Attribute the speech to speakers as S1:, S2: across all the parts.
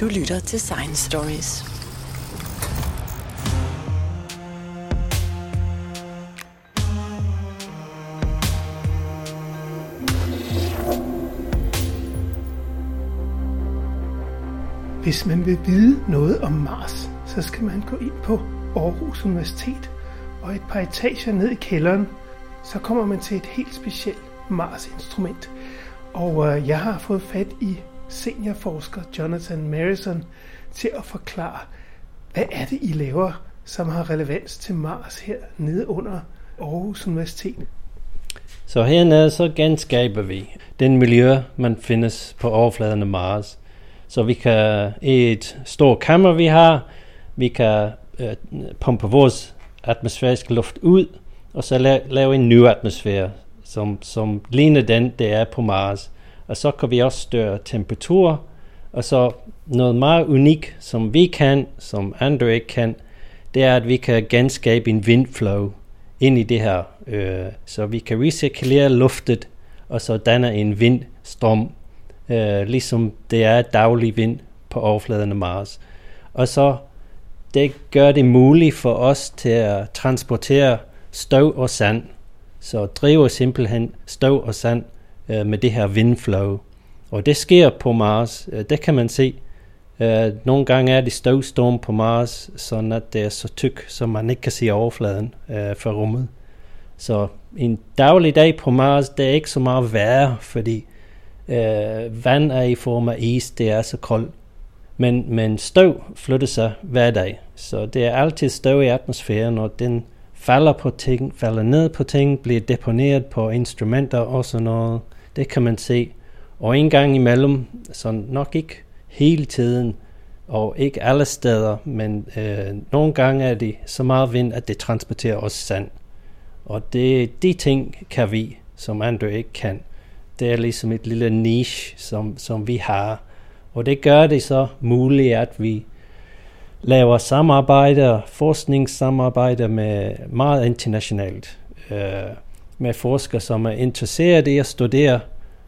S1: Du lytter til Science Stories.
S2: Hvis man vil vide noget om Mars, så skal man gå ind på Aarhus Universitet og et par etager ned i kælderen, så kommer man til et helt specielt Mars-instrument. Og øh, jeg har fået fat i seniorforsker Jonathan Marison til at forklare, hvad er det, I laver, som har relevans til Mars her nede under Aarhus Universitet?
S3: Så hernede så genskaber vi den miljø, man findes på overfladen af Mars. Så vi kan i et stort kammer, vi har, vi kan øh, pumpe vores atmosfæriske luft ud, og så la- lave en ny atmosfære, som, som ligner den, der er på Mars. Og så kan vi også støre temperatur, og så noget meget unikt, som vi kan, som andre ikke kan, det er, at vi kan genskabe en vindflow ind i det her. Øh, så vi kan recirkulere luftet, og så danne en vindstrøm, øh, ligesom det er daglig vind på overfladen af Mars. Og så det gør det muligt for os til at transportere støv og sand. Så driver simpelthen støv og sand øh, med det her vindflow. Og det sker på Mars. Øh, det kan man se. Øh, nogle gange er det støvstorm på Mars, sådan at det er så tyk, så man ikke kan se overfladen øh, fra rummet. Så en daglig dag på Mars, det er ikke så meget værre, fordi øh, vand er i form af is, det er så koldt. Men, men støv flytter sig hver dag, så det er altid støv i atmosfæren, og den falder på ting, falder ned på ting, bliver deponeret på instrumenter og sådan noget. Det kan man se. Og en gang imellem, så nok ikke hele tiden, og ikke alle steder, men øh, nogle gange er det så meget vind, at det transporterer os sand. Og det, de ting kan vi, som andre ikke kan. Det er ligesom et lille niche, som, som vi har. Og det gør det så muligt, at vi laver samarbejder, forskningssamarbejder med meget internationalt. Øh, med forskere, som er interesseret i at studere,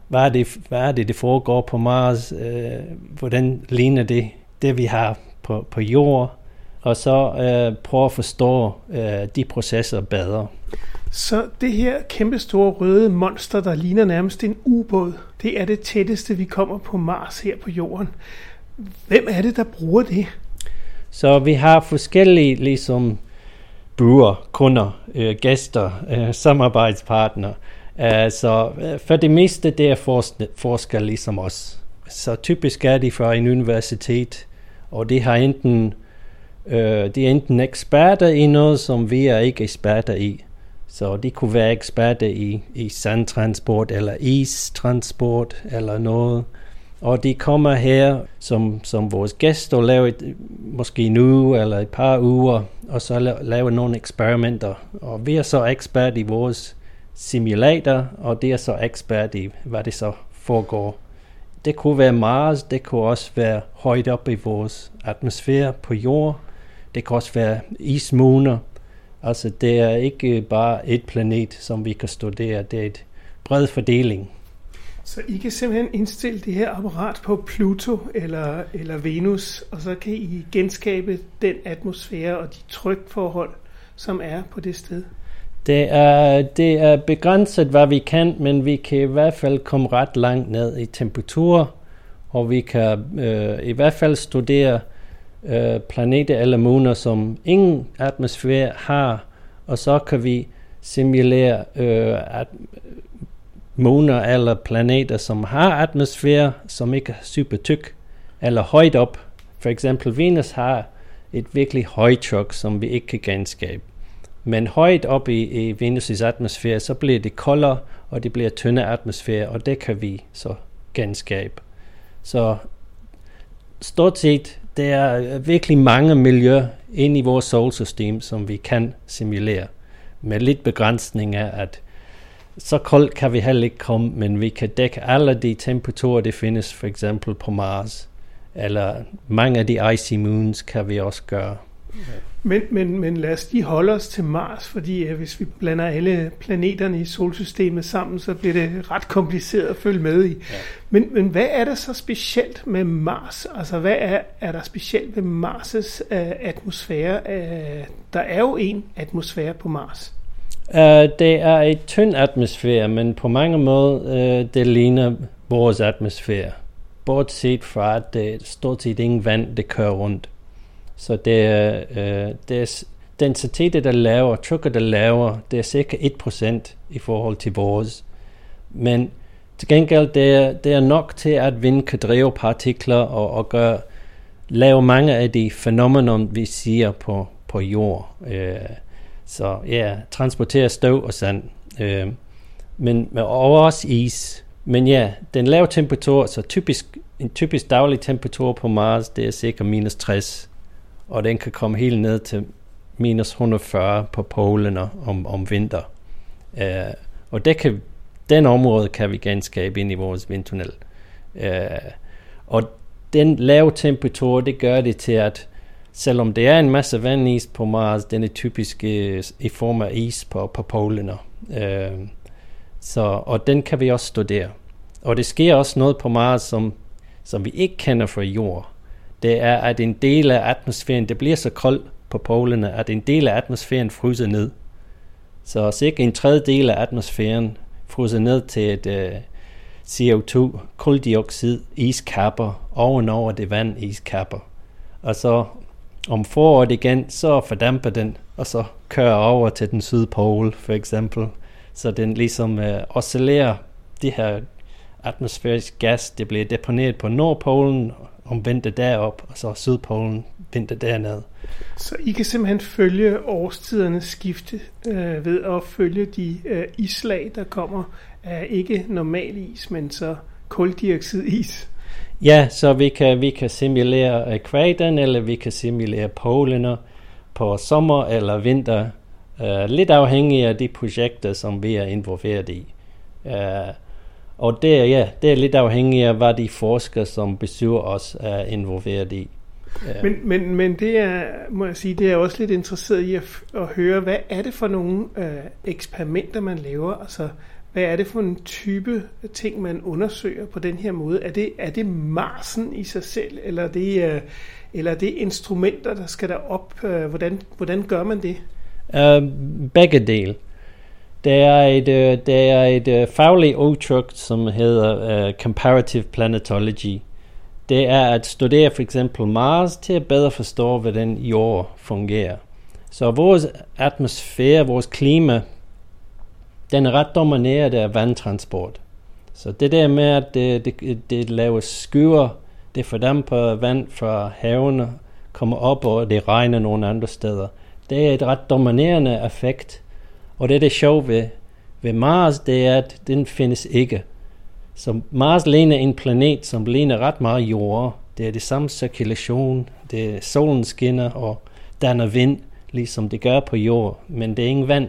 S3: hvad er det, hvad er det, det foregår på Mars, øh, hvordan ligner det, det vi har på, på jord, og så øh, prøve at forstå øh, de processer bedre.
S2: Så det her kæmpe store røde monster, der ligner nærmest en ubåd, det er det tætteste, vi kommer på Mars her på jorden. Hvem er det, der bruger det?
S3: Så vi har forskellige ligesom brugere, kunder, øh, gæster, øh, samarbejdspartnere. Uh, så for det meste, det er forsker, forskere ligesom os. Så typisk er de fra en universitet, og de har enten, øh, de er enten eksperter i noget, som vi er ikke eksperter i. Så de kunne være eksperter i, i sandtransport eller istransport eller noget. Og de kommer her som, som vores gæster og laver et, måske en uge eller et par uger, og så laver nogle eksperimenter. Og vi er så ekspert i vores simulator, og det er så ekspert i, hvad det så foregår. Det kunne være Mars, det kunne også være højt op i vores atmosfære på jord, det kan også være ismåner. Altså det er ikke bare et planet, som vi kan studere, det er et bred fordeling.
S2: Så I kan simpelthen indstille det her apparat på Pluto eller, eller Venus, og så kan I genskabe den atmosfære og de trykforhold, som er på det sted?
S3: Det er, det er begrænset, hvad vi kan, men vi kan i hvert fald komme ret langt ned i temperatur, og vi kan øh, i hvert fald studere øh, planeter eller måner, som ingen atmosfære har, og så kan vi simulere øh, at måner eller planeter, som har atmosfære, som ikke er super tyk, eller højt op. For eksempel Venus har et virkelig højt tryk, som vi ikke kan genskabe. Men højt op i, i Venus' atmosfære, så bliver det koldere, og det bliver tyndere atmosfære, og det kan vi så genskabe. Så stort set, der er virkelig mange miljøer inde i vores solsystem, som vi kan simulere. Med lidt begrænsning af, at så koldt kan vi heller ikke komme, men vi kan dække alle de temperaturer, der findes for eksempel på Mars. Eller mange af de icy moons kan vi også gøre.
S2: Men, men, men lad os lige holde os til Mars, fordi hvis vi blander alle planeterne i solsystemet sammen, så bliver det ret kompliceret at følge med i. Ja. Men, men hvad er der så specielt med Mars? Altså hvad er, er der specielt ved Mars' uh, atmosfære? Uh, der er jo en atmosfære på Mars.
S3: Uh, det er et tynd atmosfære, men på mange måder uh, det ligner vores atmosfære. Bortset fra, at det er stort set ingen vand, det kører rundt. Så det er, uh, det er densiteten, der laver, trykket, der laver, det er cirka 1% i forhold til vores. Men til gengæld, det er, det er nok til, at vind kan drive partikler og, og gøre, lave mange af de fænomener, vi siger på, på jord. Uh, så ja, transportere støv og sand. Øh, men med også is. Men ja, den lave temperatur, så typisk, en typisk daglig temperatur på Mars, det er cirka minus 60. Og den kan komme helt ned til minus 140 på polerne om, om vinter. Øh, og det kan, den område kan vi genskabe ind i vores vindtunnel. Øh, og den lave temperatur, det gør det til, at selvom det er en masse vandis på Mars, den er typisk øh, i form af is på, på polerne. Øh, så, og den kan vi også studere. Og det sker også noget på Mars, som, som vi ikke kender fra jord. Det er, at en del af atmosfæren, det bliver så koldt på polerne, at en del af atmosfæren fryser ned. Så cirka en tredjedel af atmosfæren fryser ned til et øh, uh, CO2, koldioxid, iskapper, ovenover det vand, iskapper. Og så om foråret igen, så fordamper den, og så kører over til den sydpol, for eksempel. Så den ligesom øh, oscillerer de her atmosfærisk gas, det bliver deponeret på Nordpolen, om vinter derop, og så Sydpolen vinter derned.
S2: Så I kan simpelthen følge årstidernes skifte øh, ved at følge de øh, islag, der kommer af ikke normal is, men så koldioxidis?
S3: Ja, så vi kan, vi kan simulere øh, ekvaten, eller vi kan simulere polerne på sommer eller vinter, uh, lidt afhængig af de projekter, som vi er involveret i. Uh, og det ja, det er lidt afhængigt af, hvad de forskere, som besøger os, er involveret i.
S2: Ja. men, men, men det er, må jeg sige, det er også lidt interesseret i at, at høre, hvad er det for nogle øh, eksperimenter, man laver? Altså, hvad er det for en type ting, man undersøger på den her måde? Er det, er det Marsen i sig selv, eller er det, øh, eller er det instrumenter, der skal derop? Øh, hvordan, hvordan gør man det?
S3: Uh, begge dele. Der er et, øh, der er et fagligt udtryk, som hedder uh, comparative planetology. Det er at studere for eksempel Mars til at bedre forstå, hvordan jord fungerer. Så vores atmosfære, vores klima, den er ret domineret af vandtransport. Så det der med, at det, det, det laver skyer, det fordamper vand fra havene, kommer op, og det regner nogle andre steder. Det er et ret dominerende effekt. Og det er det sjove ved, ved Mars, det er, at den findes ikke. Så Mars ligner en planet, som ligner ret meget jord. Det er det samme cirkulation, det er solen skinner og danner vind, ligesom det gør på jord, men det er ingen vand.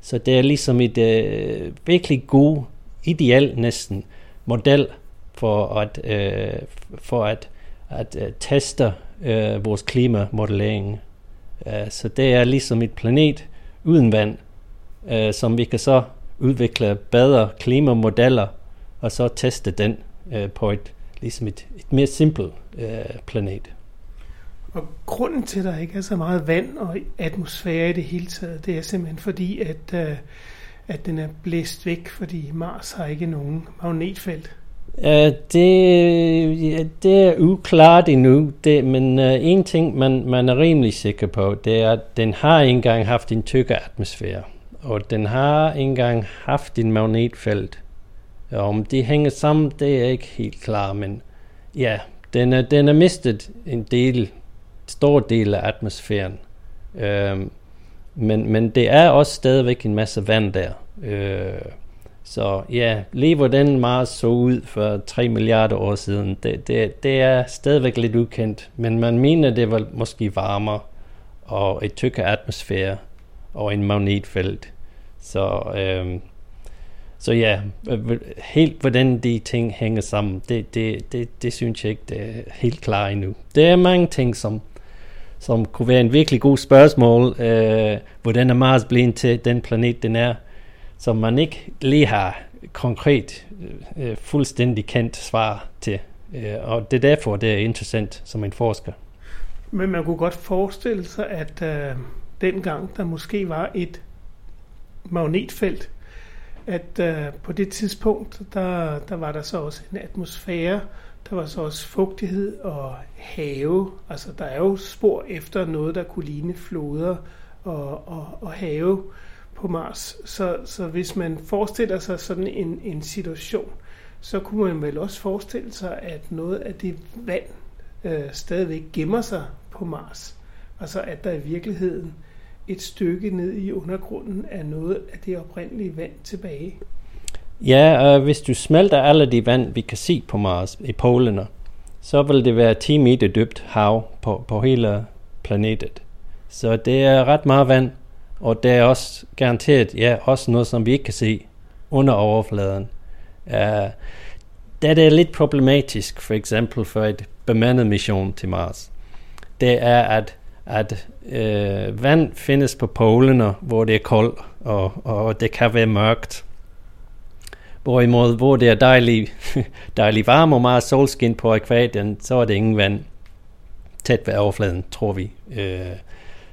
S3: Så det er ligesom et øh, virkelig god, ideal næsten, model for at, øh, for at, at øh, teste øh, vores klimamodellering. Uh, så det er ligesom et planet uden vand, uh, som vi kan så udvikle bedre klimamodeller, og så teste den uh, på et, ligesom et, et mere simpelt uh, planet.
S2: Og grunden til, at der ikke er så meget vand og atmosfære i det hele taget, det er simpelthen fordi, at, øh, at den er blæst væk, fordi Mars har ikke nogen magnetfelt.
S3: Uh, det, ja, det er uklart endnu, det, men uh, en ting, man, man er rimelig sikker på, det er, at den har engang haft en tykkere atmosfære, og den har engang haft en magnetfelt. Og Om de hænger sammen, det er ikke helt klart, men ja, den er, den er mistet en del stor del af atmosfæren. Øh, men, men det er også stadigvæk en masse vand der. Øh, så ja, lige hvordan Mars så ud for 3 milliarder år siden, det, det, det er stadigvæk lidt ukendt. Men man mener, det var måske varmere og et tykkere atmosfære og en magnetfelt. Så, øh, så ja, helt hvordan de ting hænger sammen, det, det, det, det synes jeg ikke, det er helt klart endnu. Det er mange ting, som som kunne være en virkelig god spørgsmål, øh, hvordan er Mars blevet til den planet, den er, som man ikke lige har konkret, øh, fuldstændig kendt svar til. Øh, og det er derfor, det er interessant som en forsker.
S2: Men man kunne godt forestille sig, at øh, dengang der måske var et magnetfelt, at øh, på det tidspunkt, der, der var der så også en atmosfære, der var så også fugtighed og have. Altså der er jo spor efter noget, der kunne ligne floder og, og, og have på Mars. Så, så hvis man forestiller sig sådan en, en situation, så kunne man vel også forestille sig, at noget af det vand øh, stadigvæk gemmer sig på Mars. Altså at der i virkeligheden et stykke ned i undergrunden er noget af det oprindelige vand tilbage.
S3: Ja, og hvis du smelter alle de vand, vi kan se på Mars i polerne, så vil det være 10 meter dybt hav på, på hele planetet. Så det er ret meget vand, og det er også garanteret ja, også noget, som vi ikke kan se under overfladen. Uh, det er lidt problematisk, for eksempel for et bemandet mission til Mars. Det er, at, at uh, vand findes på polerne, hvor det er koldt, og, og det kan være mørkt. Hvorimod, hvor det er dejligt, dejlig varme og meget solskin på akvadien, så er det ingen vand tæt ved overfladen, tror vi. Øh,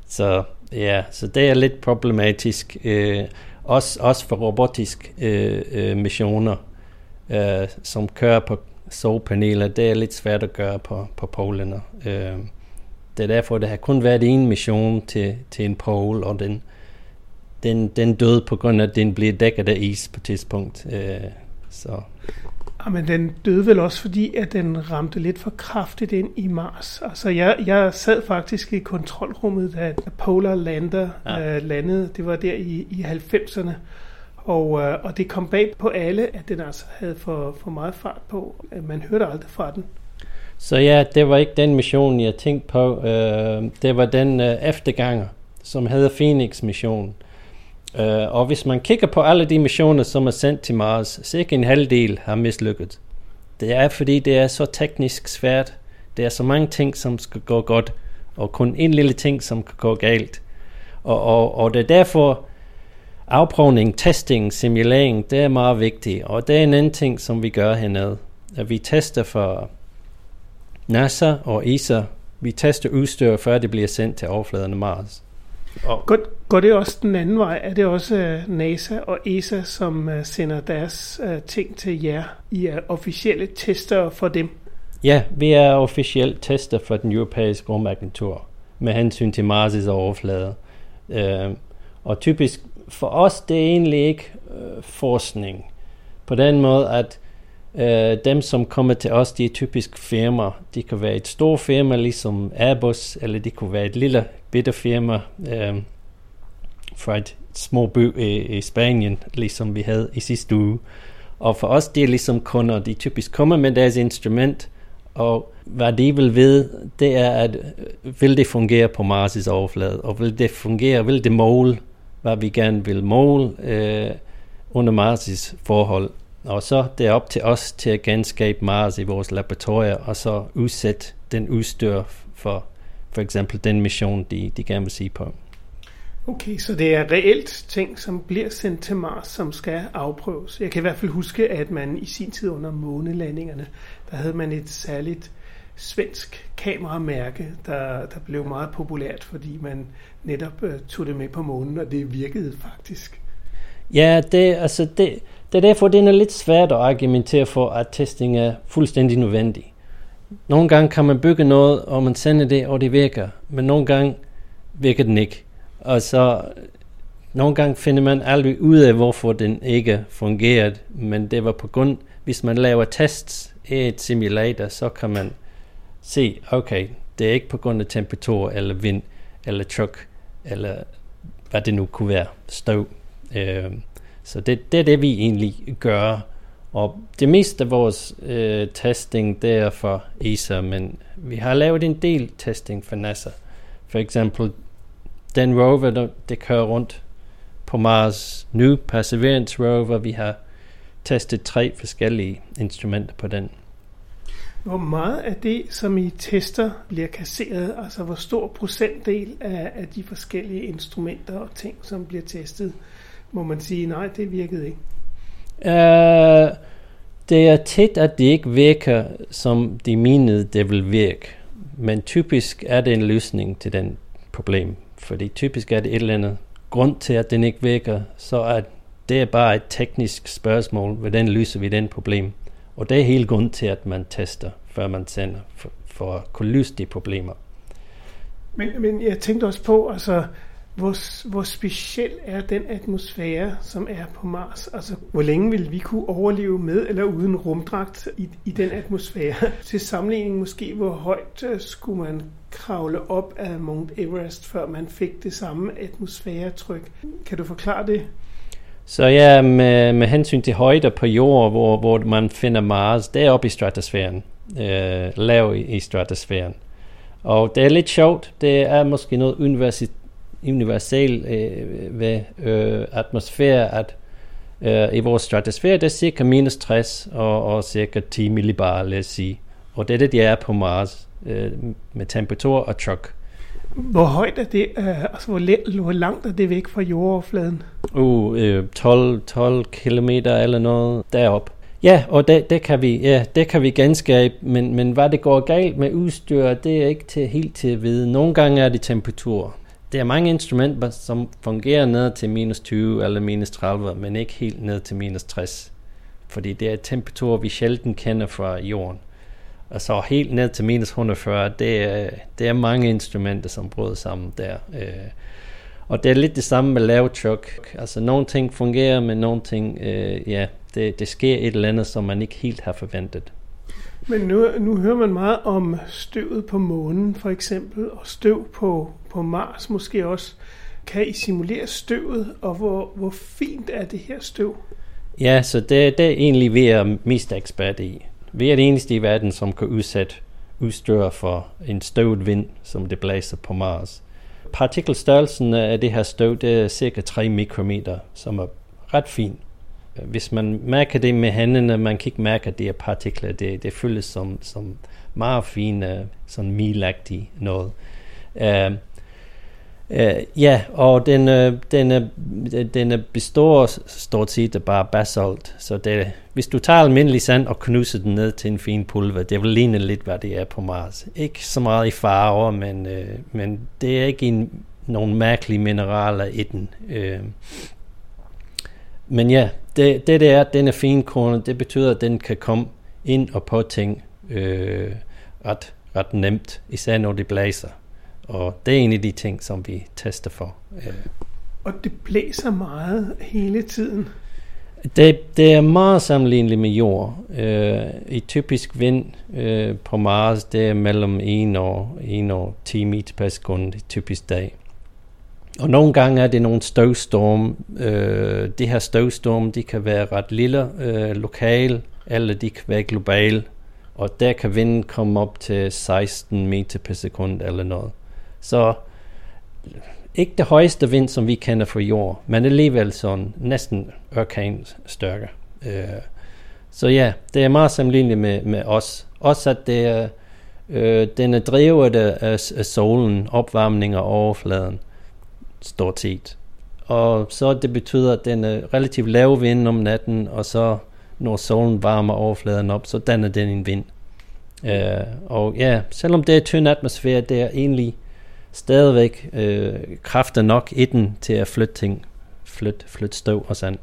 S3: så Ja, så det er lidt problematisk. Øh, også, også for robotisk øh, øh, missioner, øh, som kører på solpaneler, det er lidt svært at gøre på, på polerne. Øh, det er derfor, det har kun været en mission til, til en pole, og den, den, den døde på grund af, at den blev dækket af is på et tidspunkt. Øh, så
S2: Ja, men den døde vel også, fordi at den ramte lidt for kraftigt ind i Mars. Altså, jeg, jeg sad faktisk i kontrolrummet, da Polar Lander ja. uh, landede. Det var der i, i 90'erne. Og, uh, og det kom bag på alle, at den altså havde for, for meget fart på. Man hørte aldrig fra den.
S3: Så ja, det var ikke den mission, jeg tænkte på. Uh, det var den uh, efterganger, som hedder Phoenix-missionen. Uh, og hvis man kigger på alle de missioner, som er sendt til Mars, så en halvdel har mislykket. Det er fordi, det er så teknisk svært. Det er så mange ting, som skal gå godt, og kun en lille ting, som kan gå galt. Og, og, og det er derfor, afprøvning, testing, simulering, det er meget vigtigt. Og det er en anden ting, som vi gør hernede. At vi tester for NASA og ESA. Vi tester udstyr, før det bliver sendt til overfladen af Mars.
S2: Og godt, går det også den anden vej? Er det også øh, NASA og ESA, som øh, sender deres øh, ting til jer? I er officielle tester for dem?
S3: Ja, vi er officielt tester for den europæiske rumagentur med hensyn til Mars' overflade. Og typisk for os, det er egentlig ikke forskning. På den måde, at uh, dem, som kommer til os, de er typisk firmaer. De kan være et stort firma, ligesom Airbus, eller de kunne være et lille bitte firma øh, fra et små by i, i Spanien, ligesom vi havde i sidste uge. Og for os, det er ligesom kunder, de typisk kommer med deres instrument, og hvad de vil vide, det er, at øh, vil det fungere på Mars' overflade, og vil det fungere, vil det måle, hvad vi gerne vil måle øh, under Mars' forhold. Og så det er op til os til at genskabe Mars i vores laboratorier, og så udsætte den udstyr for for eksempel den mission, de, de gerne vil sige på.
S2: Okay, så det er reelt ting, som bliver sendt til Mars, som skal afprøves. Jeg kan i hvert fald huske, at man i sin tid under månelandingerne, der havde man et særligt svensk kameramærke, der, der blev meget populært, fordi man netop uh, tog det med på månen, og det virkede faktisk.
S3: Ja, det, altså det, det er derfor, det er lidt svært at argumentere for, at testing er fuldstændig nødvendig. Nogle gange kan man bygge noget, og man sender det, og det virker. Men nogle gange virker den ikke. Og så nogle gange finder man aldrig ud af, hvorfor den ikke fungerede. Men det var på grund, hvis man laver tests i et simulator, så kan man se, okay, det er ikke på grund af temperatur, eller vind, eller tryk, eller hvad det nu kunne være, støv. Øh, så det, det er det, vi egentlig gør og det meste af vores øh, testing, det er for ESA, men vi har lavet en del testing for NASA. For eksempel, den rover, der det kører rundt på Mars nu, Perseverance rover, vi har testet tre forskellige instrumenter på den.
S2: Hvor meget af det, som I tester, bliver kasseret? Altså hvor stor procentdel af, af de forskellige instrumenter og ting, som bliver testet, må man sige, nej, det virkede ikke?
S3: Uh, det er tit, at det ikke virker, som de menede, det vil virke. Men typisk er det en løsning til den problem. Fordi typisk er det et eller andet grund til, at den ikke virker, så er det er bare et teknisk spørgsmål, hvordan løser vi den problem. Og det er hele grund til, at man tester, før man sender, for, for at kunne løse de problemer.
S2: Men, men jeg tænkte også på, altså, hvor, hvor speciel er den atmosfære, som er på Mars? Altså, hvor længe vil vi kunne overleve med eller uden rumdragt i, i den atmosfære? Til sammenligning måske, hvor højt øh, skulle man kravle op af Mount Everest, før man fik det samme atmosfæretryk? Kan du forklare det?
S3: Så ja, med, med hensyn til højder på jorden, hvor, hvor man finder Mars, det er oppe i stratosfæren. Øh, lav i, i stratosfæren. Og det er lidt sjovt. Det er måske noget universitet universal øh, ved øh, atmosfære, at øh, i vores stratosfære, det er cirka minus 60 og, og cirka 10 millibar, lad os sige. Og det er det, de er på Mars øh, med temperatur og tryk.
S2: Hvor højt er det? Øh, altså, hvor, hvor langt er det væk fra jordoverfladen?
S3: Uh, øh, 12, 12 kilometer eller noget derop. Ja, og det, det, kan vi, ja, det kan vi genskabe, men, men hvad det går galt med udstyr, det er ikke til, helt til at vide. Nogle gange er det temperatur der er mange instrumenter, som fungerer ned til minus 20 eller minus 30, men ikke helt ned til minus 60. Fordi det er temperaturer, vi sjældent kender fra jorden. Og så helt ned til minus 140, det er, det er mange instrumenter, som bryder sammen der. Øh. Og det er lidt det samme med lavtryk. Altså nogle ting fungerer, men nogle ting, øh, ja, det, det sker et eller andet, som man ikke helt har forventet.
S2: Men nu, nu hører man meget om støvet på månen for eksempel, og støv på, på Mars måske også. Kan I simulere støvet, og hvor, hvor fint er det her støv?
S3: Ja, så det, det er egentlig vi er mest ekspert i. Vi er det eneste i verden, som kan udsætte udstyr for en støvet vind, som det blæser på Mars. Partikelstørrelsen af det her støv, det er cirka 3 mikrometer, som er ret fint. Hvis man mærker det med hænderne, man kan ikke mærke, at det er partikler. Det, det føles som, som meget fine, øh, sådan milagtige noget. Uh, uh, ja, og den, uh, den, den består stort set af bare basalt. Så det, hvis du tager almindelig sand og knuser den ned til en fin pulver, det vil ligne lidt, hvad det er på Mars. Ikke så meget i farver, men, uh, men det er ikke en, nogle mærkelige mineraler i den. Uh, men ja, det, det, det er, at den er finkornet, det betyder, at den kan komme ind og på ting øh, ret, ret nemt, især når det blæser. Og det er en af de ting, som vi tester for. Øh.
S2: Og det blæser meget hele tiden?
S3: Det, det er meget sammenligneligt med jord. Øh, I typisk vind øh, på Mars, det er mellem 1 og, 1 og 10 meter per sekund i typisk dag. Og nogle gange er det nogle støvstorm. Øh, det her støvstorm, de kan være ret lille øh, lokal, eller de kan være global. Og der kan vinden komme op til 16 meter per sekund eller noget. Så ikke det højeste vind, som vi kender fra jord, men alligevel sådan næsten orkanstyrke. Øh, så ja, det er meget sammenligneligt med, med os. Også at det er, øh, den er drevet af, af solen, opvarmning af overfladen stort set. Og så det betyder, at den er relativt lav vind om natten, og så når solen varmer overfladen op, så danner den en vind. Uh, og ja, selvom det er tynd atmosfære, det er egentlig stadigvæk øh, uh, kræfter nok i den til at flytte ting, flytte, flytte støv og sand.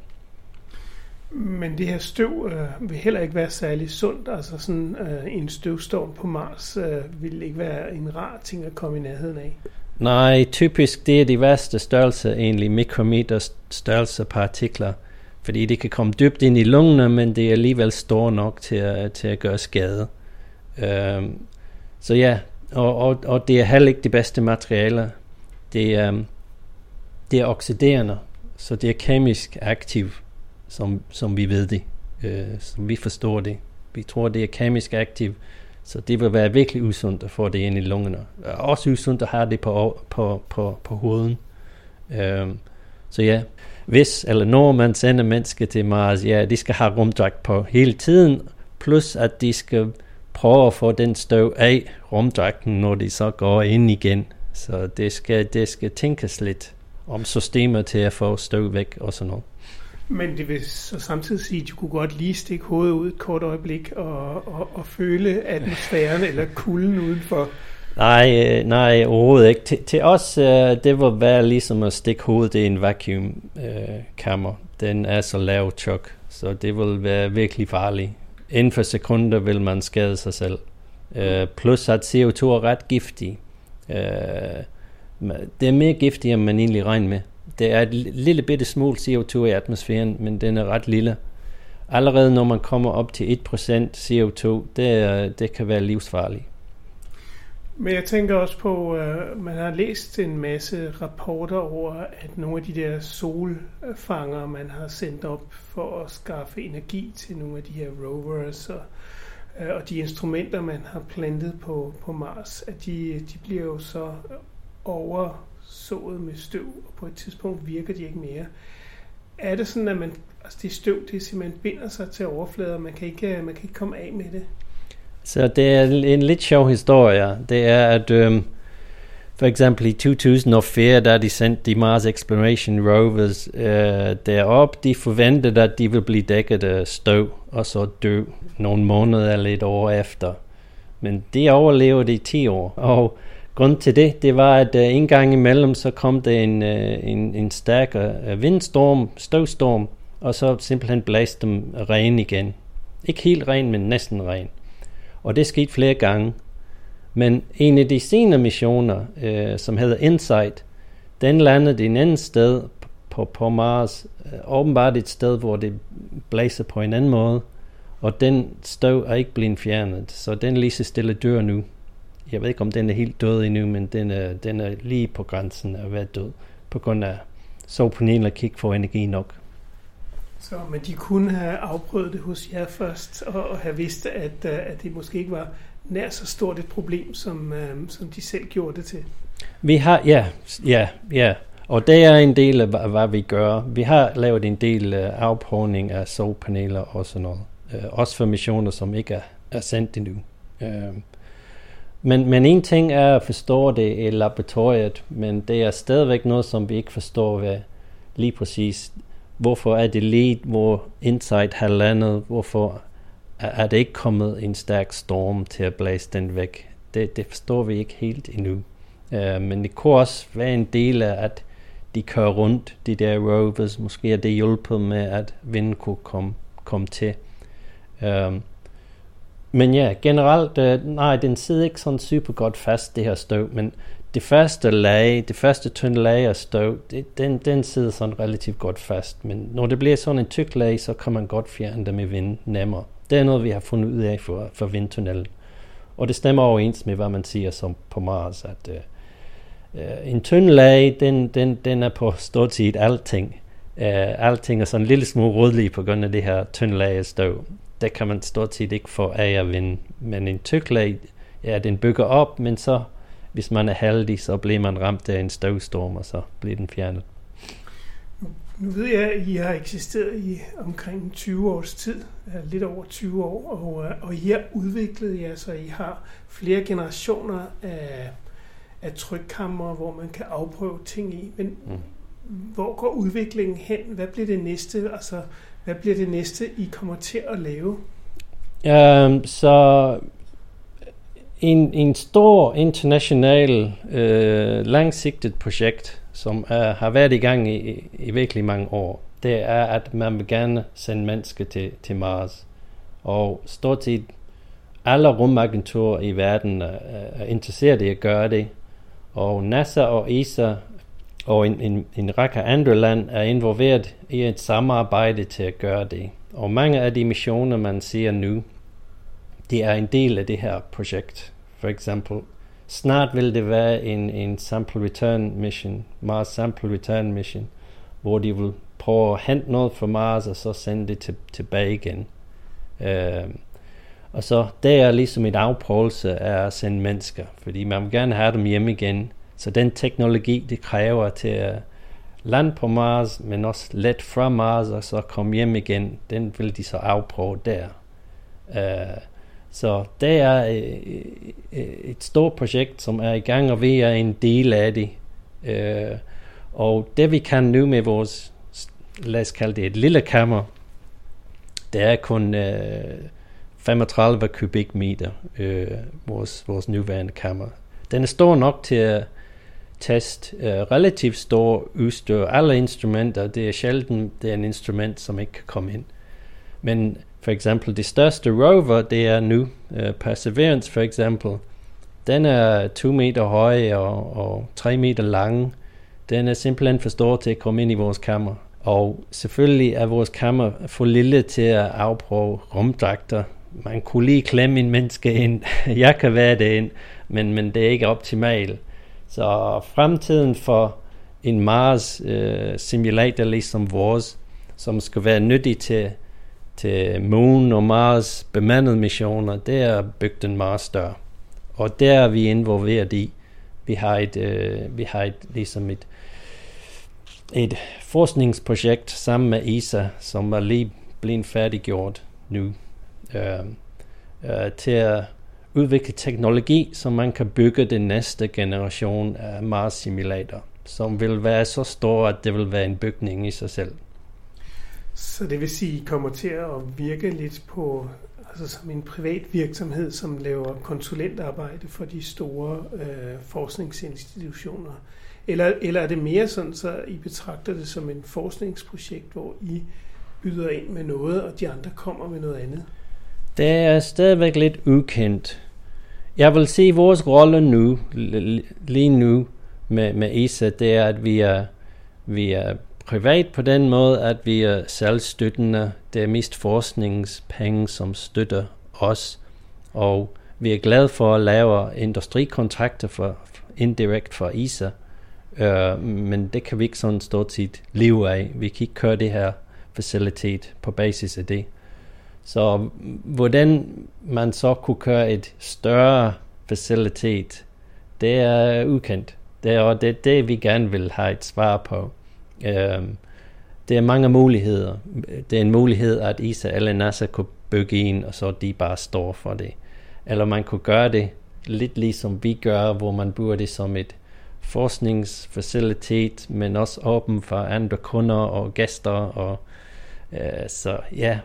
S2: Men det her støv øh, vil heller ikke være særlig sundt. Altså sådan øh, en støvstorm på Mars øh, vil ikke være en rar ting at komme i nærheden af.
S3: Nej, typisk det er de værste størrelser egentlig, mikrometer størrelse partikler, fordi de kan komme dybt ind i lungerne, men det er alligevel store nok til at, til at gøre skade. Øhm, så ja, og, og, og det er heller ikke de bedste materialer. Det er, øhm, det er oxiderende, så det er kemisk aktiv, som, som vi ved det, øh, som vi forstår det. Vi tror, det er kemisk aktiv, så det vil være virkelig usundt at få det ind i lungerne. Også usundt at have det på, på, på, på hovedet. Um, så ja, hvis eller når man sender mennesker til Mars, ja, de skal have rumdragt på hele tiden, plus at de skal prøve at få den støv af rumdragten, når de så går ind igen. Så det skal, det skal tænkes lidt om systemer til at få støv væk og sådan noget.
S2: Men det vil så samtidig sige, at du kunne godt lige stikke hovedet ud et kort øjeblik og, og, og føle atmosfæren eller kulden udenfor.
S3: Nej, øh, nej, overhovedet ikke. Til, til os, uh, det var være ligesom at stikke hovedet i en vacuumkammer. Uh, Den er så lav chok, så det vil være virkelig farligt. Inden for sekunder vil man skade sig selv. Uh, plus at CO2 er ret giftig. Uh, det er mere giftig, end man egentlig regner med. Det er et lille bitte smule CO2 i atmosfæren, men den er ret lille. Allerede når man kommer op til 1% CO2, det, det kan være livsfarligt.
S2: Men jeg tænker også på, at man har læst en masse rapporter over, at nogle af de der solfanger, man har sendt op for at skaffe energi til nogle af de her rovers og, øh, og de instrumenter, man har plantet på, på Mars, at de, de bliver jo så sået med støv, og på et tidspunkt virker de ikke mere. Er det sådan, at man, altså det støv, det simpelthen binder sig til overflader, og man kan ikke, man kan ikke komme af med det?
S3: Så det er en lidt sjov historie. Det er, at øhm, for eksempel i 2004, da de sendte de Mars Exploration Rovers øh, derop, de forventede, at de ville blive dækket af støv, og så dø nogle måneder eller et år efter. Men de overlevede i 10 år, og grund til det, det var, at uh, en gang imellem, så kom der en, uh, en, en stærk uh, vindstorm, støvstorm, og så simpelthen blæste dem ren igen. Ikke helt ren, men næsten ren. Og det skete flere gange. Men en af de senere missioner, øh, som hedder Insight, den landede en anden sted på, på Mars. Øh, åbenbart et sted, hvor det blæser på en anden måde. Og den støv er ikke blevet fjernet, så den lige så stille dør nu. Jeg ved ikke, om den er helt død endnu, men den er, den er lige på grænsen af at være død, på grund af solpaneler kan ikke få energi nok.
S2: Så, men de kunne have afprøvet det hos jer først, og, og have vidst, at, øh, at det måske ikke var nær så stort et problem, som, um, som de selv gjorde det til.
S3: Vi har, ja, ja, ja. Og det er en del af, hvad vi gør. Vi har lavet en del uh, afprøvning af solpaneler og sådan noget. Uh, også for missioner, som ikke er, er sendt endnu. Uh, men, men en ting er at forstå det i laboratoriet, men det er stadigvæk noget, som vi ikke forstår ved lige præcis hvorfor er det lige, hvor Insight har landet, hvorfor er det ikke kommet en stærk storm til at blæse den væk. Det, det forstår vi ikke helt endnu. Uh, men det kunne også være en del af, at de kører rundt, de der rovers. Måske er det hjulpet med, at vinden kunne komme, komme til. Uh, men ja, generelt, øh, nej, den sidder ikke sådan super godt fast, det her støv, men det første lag, det første tynde lag af støv, det, den, den sidder sådan relativt godt fast. Men når det bliver sådan en tyk lag, så kan man godt fjerne det med vind nemmere. Det er noget, vi har fundet ud af for, for vindtunnelen. Og det stemmer overens med, hvad man siger som på Mars, at øh, øh en tynd lag, den, den, den er på stort set alting. Uh, alting er sådan en lille smule rødlig på grund af det her tynde lag af støv. Det kan man stort set ikke få af at vinde. Men en tyk lag, ja, den bygger op, men så hvis man er heldig, så bliver man ramt af en støvstorm, og så bliver den fjernet.
S2: Nu ved jeg, at I har eksisteret i omkring 20 års tid, lidt over 20 år, og, øh, og I har udviklet jer, så I har flere generationer af, af trykkammer, hvor man kan afprøve ting i. Men mm. hvor går udviklingen hen? Hvad bliver det næste? Altså, hvad bliver det næste, I kommer til at lave?
S3: Um, så en, en stor international øh, langsigtet projekt, som er, har været i gang i, i virkelig mange år, det er, at man vil gerne sende mennesker til, til Mars. Og stort set alle rumagenturer i verden er, er interesseret i at gøre det. Og NASA og ESA og en, en, en række andre land er involveret i et samarbejde til at gøre det. Og mange af de missioner, man ser nu, det er en del af det her projekt. For eksempel, snart vil det være en, en sample return mission, Mars sample return mission, hvor de vil prøve at hente noget fra Mars, og så sende det til, tilbage igen. Uh, og så det er ligesom et afprøvelse af at sende mennesker, fordi man vil gerne have dem hjem igen. Så den teknologi, det kræver til at lande på Mars, men også let fra Mars, og så komme hjem igen, den vil de så afprøve der. Uh, Så det er øh, øh, et stort projekt, som er i gang, og vi er en del af det. Og det vi kan nu med vores, lad os kalde det et lille kammer, det er kun øh, 35 kubikmeter, øh, vores, vores nuværende kammer. Den er stor nok til at test øh, relativt stor udstyr. Alle instrumenter, det er sjældent, det er en instrument, som ikke kan komme ind. Men for eksempel det største rover, det er nu uh, Perseverance for eksempel. Den er 2 meter høj og, og 3 meter lang. Den er simpelthen for stor til at komme ind i vores kammer. Og selvfølgelig er vores kammer for lille til at afprøve rumdragter. Man kunne lige klemme en menneske ind. Jeg kan være det ind, men, men det er ikke optimalt. Så fremtiden for en Mars øh, simulator ligesom vores, som skal være nyttig til til Moon og Mars bemandede missioner, det er bygget en Mars dør. Og der er vi involveret i. Vi har et, øh, vi har et, ligesom et, et forskningsprojekt sammen med ESA, som er lige blevet færdiggjort nu, øh, øh, til at udvikle teknologi, så man kan bygge den næste generation af Mars simulator, som vil være så stor, at det vil være en bygning i sig selv.
S2: Så det vil sige, at I kommer til at virke lidt på, altså som en privat virksomhed, som laver konsulentarbejde for de store øh, forskningsinstitutioner. Eller, eller er det mere sådan, så I betragter det som en forskningsprojekt, hvor I byder ind med noget, og de andre kommer med noget andet?
S3: Det er stadigvæk lidt ukendt. Jeg vil sige, at vores rolle nu, lige nu med, med ESA, det er, at vi er, vi er privat på den måde, at vi er selvstøttende. Det er mest forskningspenge, som støtter os, og vi er glade for at lave industrikontrakter for, indirekt for ISA, uh, men det kan vi ikke sådan stort set leve af. Vi kan ikke køre det her facilitet på basis af det. Så hvordan man så kunne køre et større facilitet, det er ukendt. Det er det, det, vi gerne vil have et svar på. Øhm, det er mange muligheder. Det er en mulighed, at ISA eller NASA kunne bygge en, og så de bare står for det. Eller man kunne gøre det lidt ligesom vi gør, hvor man bruger det som et forskningsfacilitet, men også åben for andre kunder og gæster. Og, øh, så ja,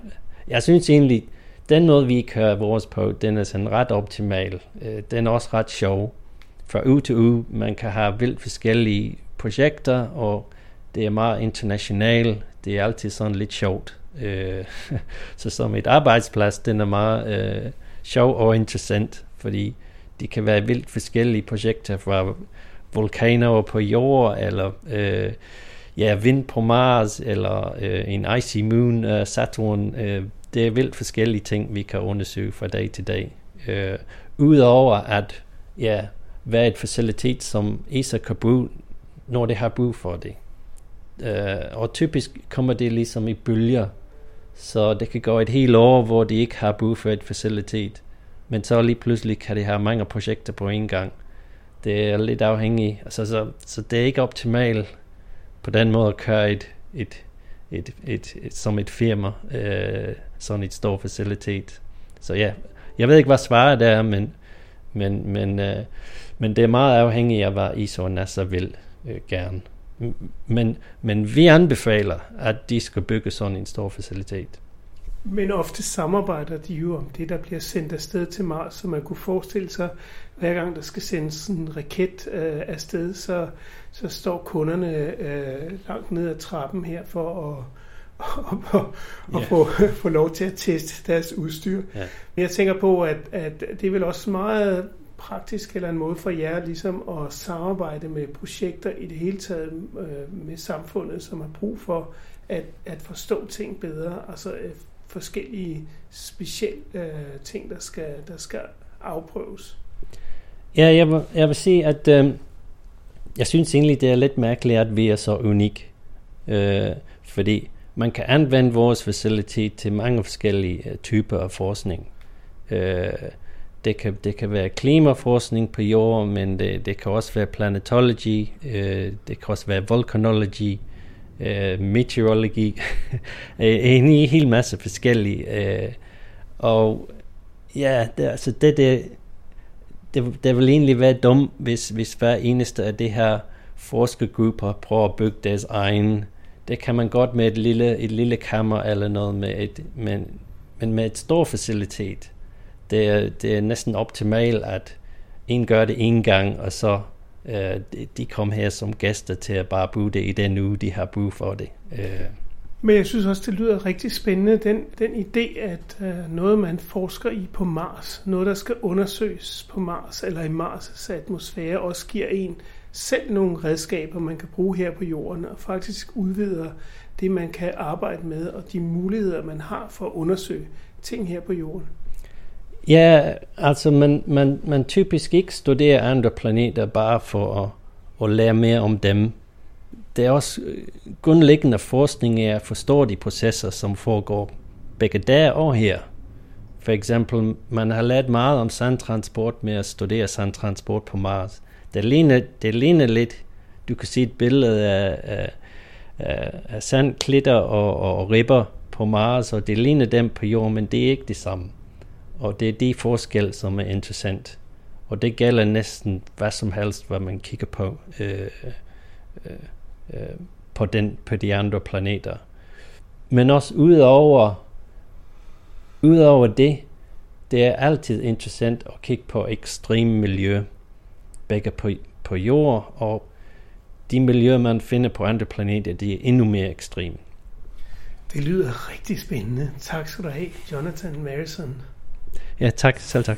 S3: jeg synes egentlig, den måde vi kører vores på, den er sådan ret optimal. Øh, den er også ret sjov. Fra uge til uge, man kan have vildt forskellige projekter, og det er meget internationalt. Det er altid sådan lidt sjovt. Øh, så som et arbejdsplads, den er meget øh, sjov og interessant, fordi det kan være vildt forskellige projekter fra vulkaner på jord, eller øh, ja, vind på Mars, eller øh, en icy moon, uh, Saturn. Øh, det er vildt forskellige ting, vi kan undersøge fra dag til dag. Øh, Udover at ja, være et facilitet, som ESA kan bruge, når det har brug for det. Øh, og typisk kommer det ligesom i bølger. Så det kan gå et helt år, hvor de ikke har brug for et facilitet. Men så lige pludselig kan de have mange projekter på en gang. Det er lidt afhængigt. Altså, så, så det er ikke optimalt på den måde at køre et, et, et, et, et som et firma, øh, sådan et stort facilitet. Så ja, jeg ved ikke, hvad svaret er, men, men, men, øh, men det er meget afhængigt af, hvad ISO og NASA vil øh, gerne. Men, men vi anbefaler, at de skal bygge sådan en stor facilitet.
S2: Men ofte samarbejder de jo om det, der bliver sendt afsted til Mars, så man kunne forestille sig, hver gang der skal sendes en raket øh, afsted, så, så står kunderne øh, langt ned ad trappen her for at og, og, og yeah. få, få lov til at teste deres udstyr. Yeah. Men jeg tænker på, at, at det er vel også meget praktisk eller en måde for jer ligesom at samarbejde med projekter i det hele taget øh, med samfundet, som har brug for at, at forstå ting bedre, altså øh, forskellige specielle øh, ting, der skal, der skal afprøves?
S3: Ja, jeg vil, jeg vil sige, at øh, jeg synes egentlig, det er lidt mærkeligt, at vi er så unik, øh, fordi man kan anvende vores facilitet til mange forskellige øh, typer af forskning. Øh, det kan, det kan være klimaforskning på jorden, men det, det kan også være planetology, øh, det kan også være volcanology, øh, meteorologi, øh, en hel masse forskellige. Øh, og Ja, det, altså det, det, det, det vil egentlig være dumt, hvis, hvis hver eneste af det her forskergrupper prøver at bygge deres egen. Det kan man godt med et lille, et lille kammer eller noget, med et, men, men med et stort facilitet. Det er, det er næsten optimalt, at en gør det en gang, og så øh, de kommer her som gæster til at bare bruge det i den uge, de har brug for det. Øh.
S2: Men jeg synes også, det lyder rigtig spændende, den, den idé, at øh, noget, man forsker i på Mars, noget, der skal undersøges på Mars eller i Mars' atmosfære, også giver en selv nogle redskaber, man kan bruge her på jorden, og faktisk udvider det, man kan arbejde med, og de muligheder, man har for at undersøge ting her på jorden.
S3: Ja, altså man, man, man typisk ikke studerer andre planeter bare for at, at lære mere om dem. Det er også øh, grundlæggende forskning er at forstå de processer, som foregår begge der og her. For eksempel, man har lært meget om sandtransport med at studere sandtransport på Mars. Det ligner, det ligner lidt, du kan se et billede af, af, af, af sandklitter og, og ribber på Mars, og det ligner dem på jorden, men det er ikke det samme. Og det er de forskel, som er interessant. Og det gælder næsten hvad som helst, hvad man kigger på øh, øh, øh, på, den, på de andre planeter. Men også udover, udover det, det er altid interessant at kigge på ekstrem miljø, begge på, på jord, og de miljøer, man finder på andre planeter, de er endnu mere ekstreme.
S2: Det lyder rigtig spændende. Tak skal du have, Jonathan Marison.
S3: Ja, tak. Selv tak.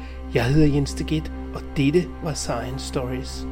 S2: Jeg hedder Jens Deget, og dette var Science Stories.